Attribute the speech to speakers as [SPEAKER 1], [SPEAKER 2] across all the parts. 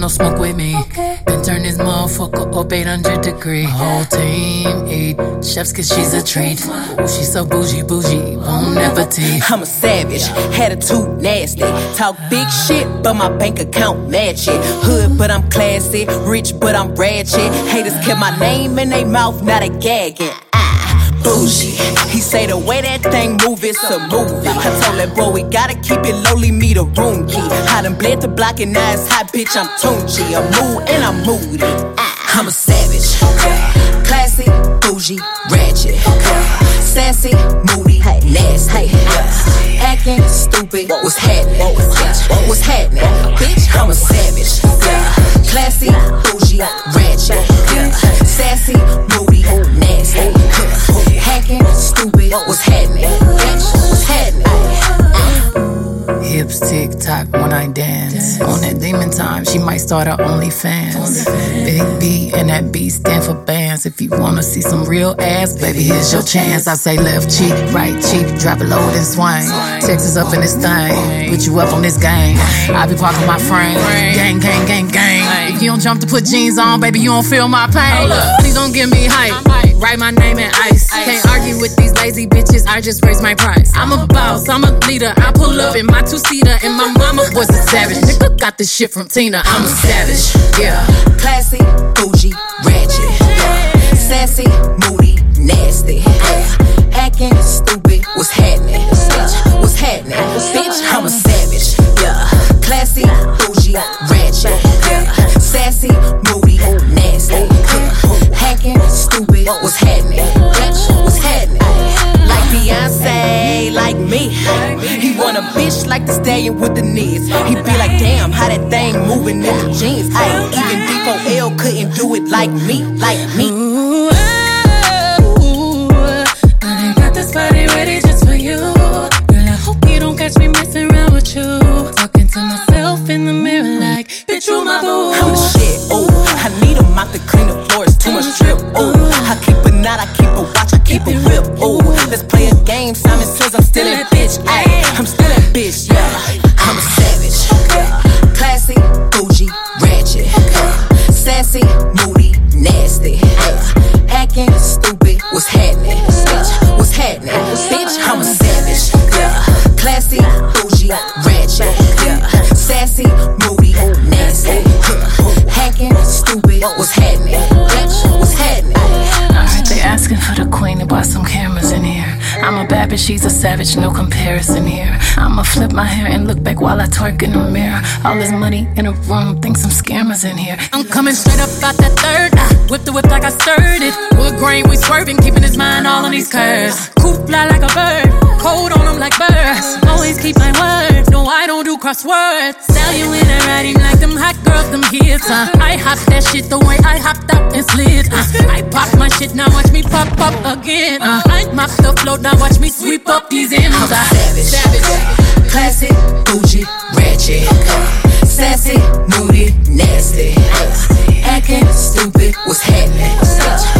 [SPEAKER 1] no smoke with me. Okay. Then turn this motherfucker up 800 degree. My whole team eat chefs cause she's a treat. Ooh, she's so bougie, bougie, won't never tea.
[SPEAKER 2] I'm a savage, had a attitude nasty. Talk big uh-huh. shit, but my bank account match it. Hood, but I'm classy. Rich, but I'm ratchet. Haters kept my name in their mouth, not a gagging. Bougie. He say the way that thing move, it's a movie. I told that boy we gotta keep it lowly, me the room key. I done bled the block and now it's hot, bitch. I'm Tunechi. I'm mood and I'm moody. Ah, I'm a savage. Classy, bougie, ratchet. Sassy, moody, nasty. Acting stupid, what's happening? What's happening? Bitch, I'm a savage. Classy, bougie, ratchet. Sassy, moody, nasty. Stupid, what's happening? Bitch, what's happening?
[SPEAKER 1] Hips tick tock when I dance. On that demon time, she might start her OnlyFans. Big B and that B stand for bands. If you wanna see some real ass, baby, here's your chance. I say left cheek, right cheek, drop it low and swing. Texas up in this thing, put you up on this game. I be parking my frame, gang, gang, gang, gang. If you don't jump to put jeans on, baby, you don't feel my pain. Please don't give me hype. Write my name in ice. Can't argue with these lazy bitches. I just raise my price. I'm a boss. I'm a leader. I pull up in my two seater, and my mama was a savage. Nigga got this shit from Tina. I'm a savage. Yeah.
[SPEAKER 2] Do it like me, like me. Acting stupid? Bitch,
[SPEAKER 1] she's a savage, no comparison here. I'ma flip my hair and look back while I twerk in the mirror. All this money in a room, think some scammers in here. I'm coming straight up out that third. I whip the whip like I stirred it. Wood grain, we swerving, keeping his mind all on these curves. Coop fly like a bird, cold on him like birds. Always keep my word, crosswords. Sell you in a writing like them hot girls, them hits. Uh. I hop that shit the way I hopped up and slid. Uh. I pop my shit, now watch me pop up again. Uh. I mop the floor, now watch me sweep up these ends.
[SPEAKER 2] I'm a savage, classic, bougie, ratchet, sassy, moody, nasty, acting stupid. What's happening? Bitch,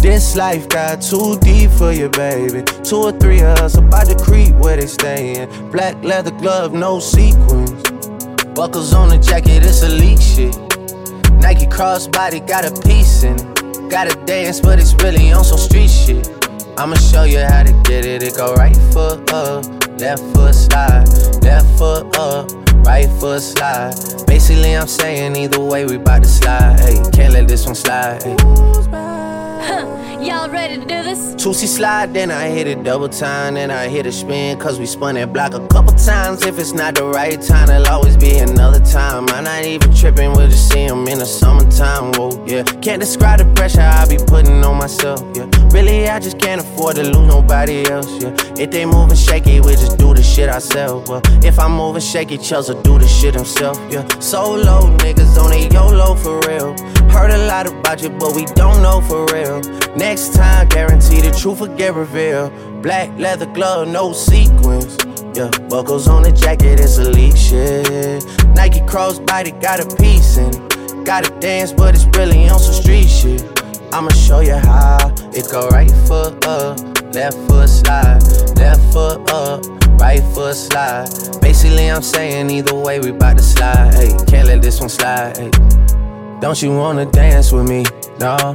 [SPEAKER 3] This life got too deep for you, baby. Two or three of us about to creep where they stayin'. Black leather glove, no sequins. Buckles on the jacket, it's elite shit. Nike crossbody got a piece in it. Gotta dance, but it's really on some street shit. I'ma show you how to get it. It go right foot up, left foot slide, left foot up, right foot slide. Basically, I'm saying either way, we bout to slide. Hey, can't let this one slide. Hey.
[SPEAKER 4] 哼 Y'all ready to do this?
[SPEAKER 3] Two Tootsie slide, then I hit it double time, then I hit a spin, cause we spun that block a couple times. If it's not the right time, there'll always be another time. I'm not even tripping, we'll just see them in the summertime. Whoa, yeah. Can't describe the pressure I be putting on myself, yeah. Really, I just can't afford to lose nobody else, yeah. If they moving shaky, we just do the shit ourselves. Well, if I'm moving shaky, Chelsea do the shit himself, yeah. Solo niggas on a YOLO for real. Heard a lot about you, but we don't know for real. Next time, guarantee the truth will get revealed. Black leather glove, no sequins. Yeah, buckles on the jacket, it's elite shit. Nike crossbody got a piece in it. Gotta dance, but it's really on some street shit. I'ma show you how. It go right foot up, left foot slide, left foot up, right foot slide. Basically, I'm saying either way, we bout to slide. Hey, can't let this one slide. Hey. Don't you wanna dance with me? No,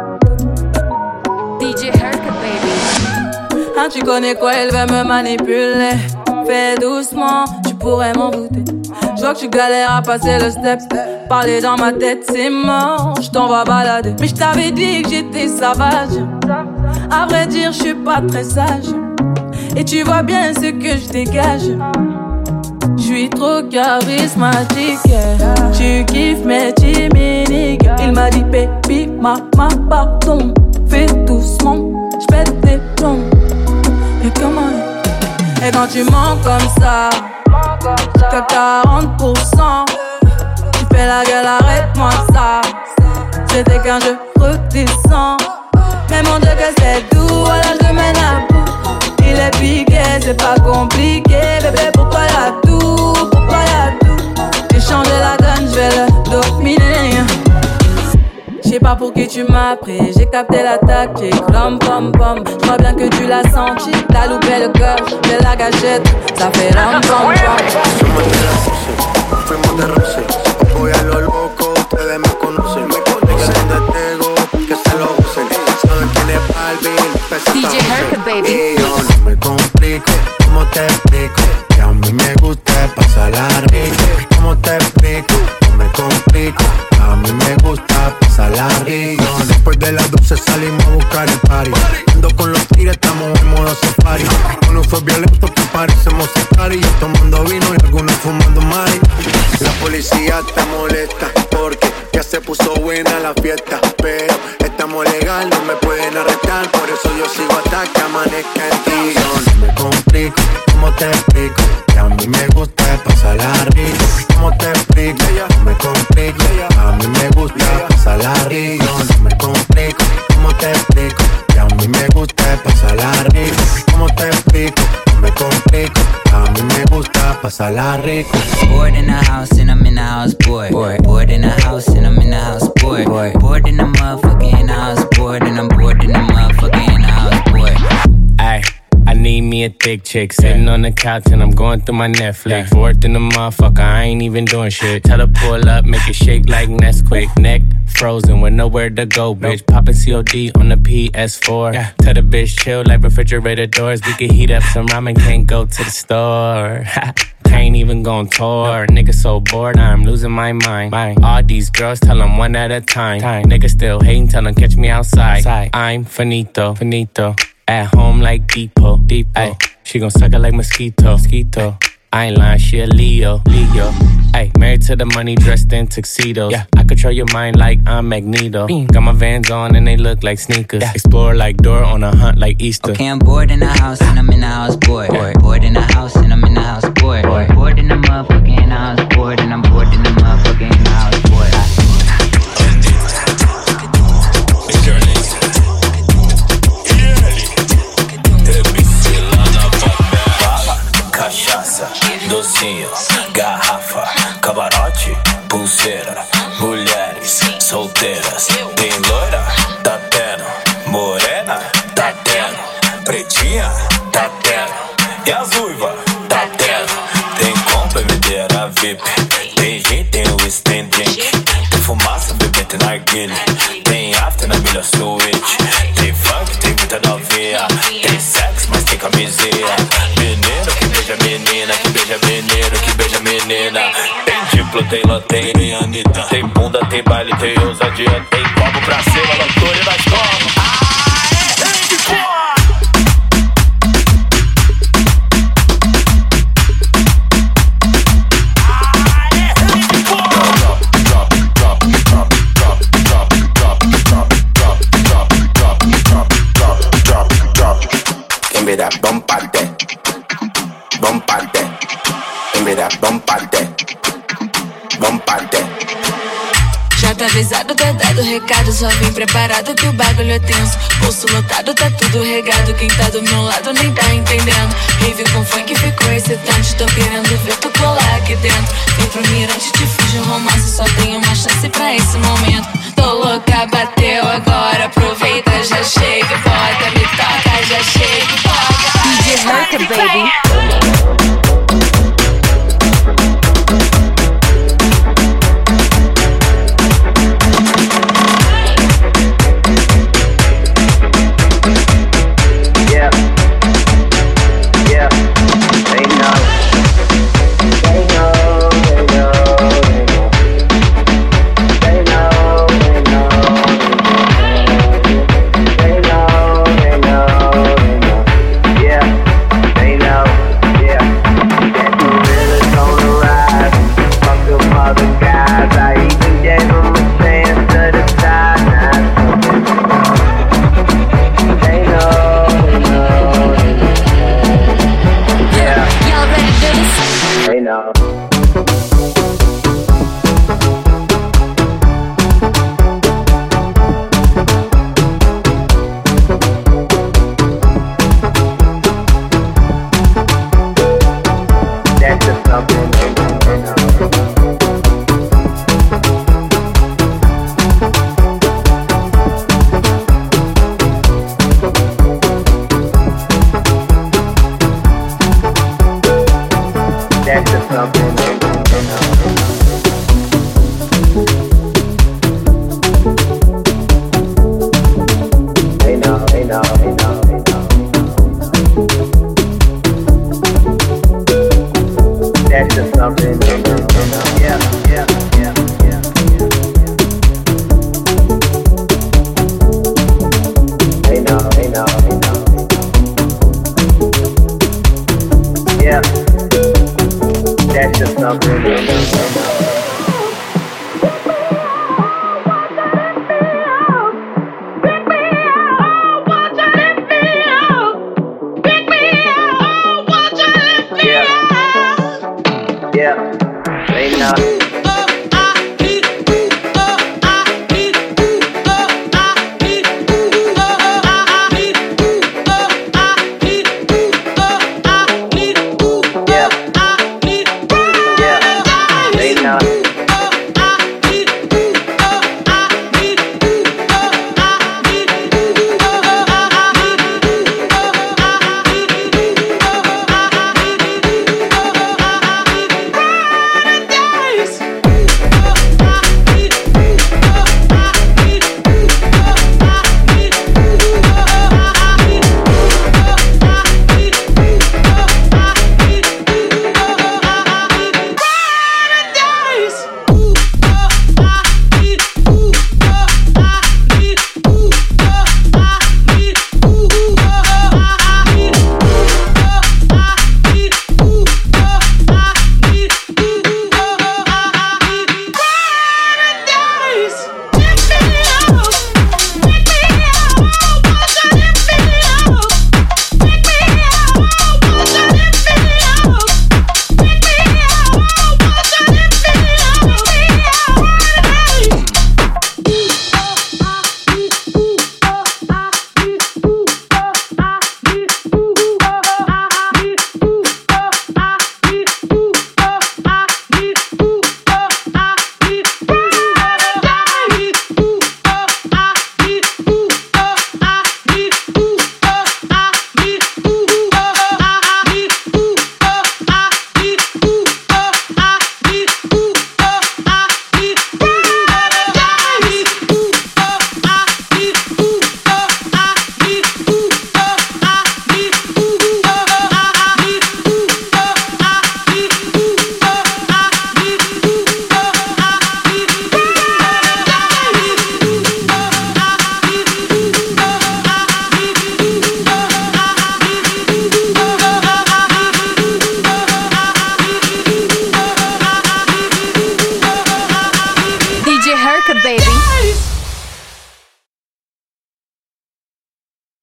[SPEAKER 5] Hein, tu connais quoi, elle veut me manipuler. Fais doucement, tu pourrais m'en douter. Je vois que tu galères à passer le step. Parler dans ma tête, c'est mort. Je t'en vais balader. Mais je t'avais dit que j'étais sauvage. À vrai dire, je suis pas très sage. Et tu vois bien ce que je dégage. Je suis trop charismatique. Tu kiffes mes timides. Il m'a dit, baby, maman, pardon. Quand tu mens comme ça, t'as 40%. Tu fais la gueule, arrête-moi ça. C'était qu'un jeu redescends. Mais mon Dieu que c'est doux, voilà je mène à bout. Il est piqué, c'est pas compliqué. Bébé, pourquoi y'a tout Pourquoi y'a tout J'ai changé la donne, je vais le dominer. J'sais pas pour qui tu m'as pris, j'ai capté la tactique. Rom pom pom, j'crois bien que tu l'as senti. T'as loupé le cœur, de la gâchette, ça fait rom pom pom.
[SPEAKER 6] Fuimos de roce, voy a lo loco, ustedes me conocen. Me conocen donde tengo, que se lo usen. Saben quién es Balvin,
[SPEAKER 4] DJ Herca, baby.
[SPEAKER 6] Y yo no me complico, ¿cómo te explico? Que a mí me gusta pasarla rico. ¿Cómo te explico? No me complico, a mí me gusta pasarla rico. Después de las 12 salimos a buscar el party. Ando con los tigres, estamos en modo safari. Uno fue violento que parecemos y tomando vino y algunos fumando mari. La policía te molesta porque ya se puso buena la fiesta. Mí me gusta pasarla rico. ¿Cómo te explico? No me complico, a mí me gusta pasarla rico.
[SPEAKER 7] Bored in the house and I'm in the house, boy. Bored, bored in the house and I'm in the house, boy. Bored, bored in in the house, bored and I'm bored in the motherfucker
[SPEAKER 8] need me a thick chick. Sitting on the couch and I'm going through my Netflix. Fourth in the motherfucker, I ain't even doing shit. Tell her pull up, make it shake like Nesquik. Neck frozen with nowhere to go, bitch. Poppin' COD on the PS4. Yeah. Tell the bitch chill like refrigerator doors. We can heat up some ramen, can't go to the store. ain't even go gon' tour. Nigga so bored, I'm losing my mind. All these girls tell them one at a time. Nigga still hating, tell them catch me outside. I'm finito, finito. At home like Depot, Depot. She gon' suck it like mosquito, mosquito. I ain't lying, she a Leo, Leo. Ay, married to the money, dressed in tuxedos. Yeah, I control your mind like I'm Magneto. Got my vans on and they look like sneakers. Yeah. Explore like door on a hunt like Easter.
[SPEAKER 2] Okay, I'm bored in the house and I'm in the house, boy. boy. Bored in the house and I'm in the house,
[SPEAKER 9] pretinha, tá tendo, e as uiva, tá tendo. Tem compra, bebedeira VIP, tem gente, tem o drink, tem fumaça, bebê, tem narguilha, tem after na milha suíte, tem funk, tem muita novinha, tem sexo, mas tem camisinha. Menino que beija menina, que beija menino, que beija menina. Tem diplo, tem lanterna, tem. Tem bunda, tem baile, tem ousadia. Tem copo pra cima, loucura da escola.
[SPEAKER 10] Avisado, tá dado recado. Só vim preparado que o bagulho é tenso. Bolso lotado, tá tudo regado. Quem tá do meu lado nem tá entendendo. Rave com funk ficou excitante. Tô querendo ver tu colar aqui dentro. Vem pro mirante, te fiz um romance. Só tenho uma chance pra esse momento. Tô louca, bateu agora. Aproveita, já chega, bota, me toca, já chega, bota.
[SPEAKER 3] DJ Herca, baby.
[SPEAKER 11] They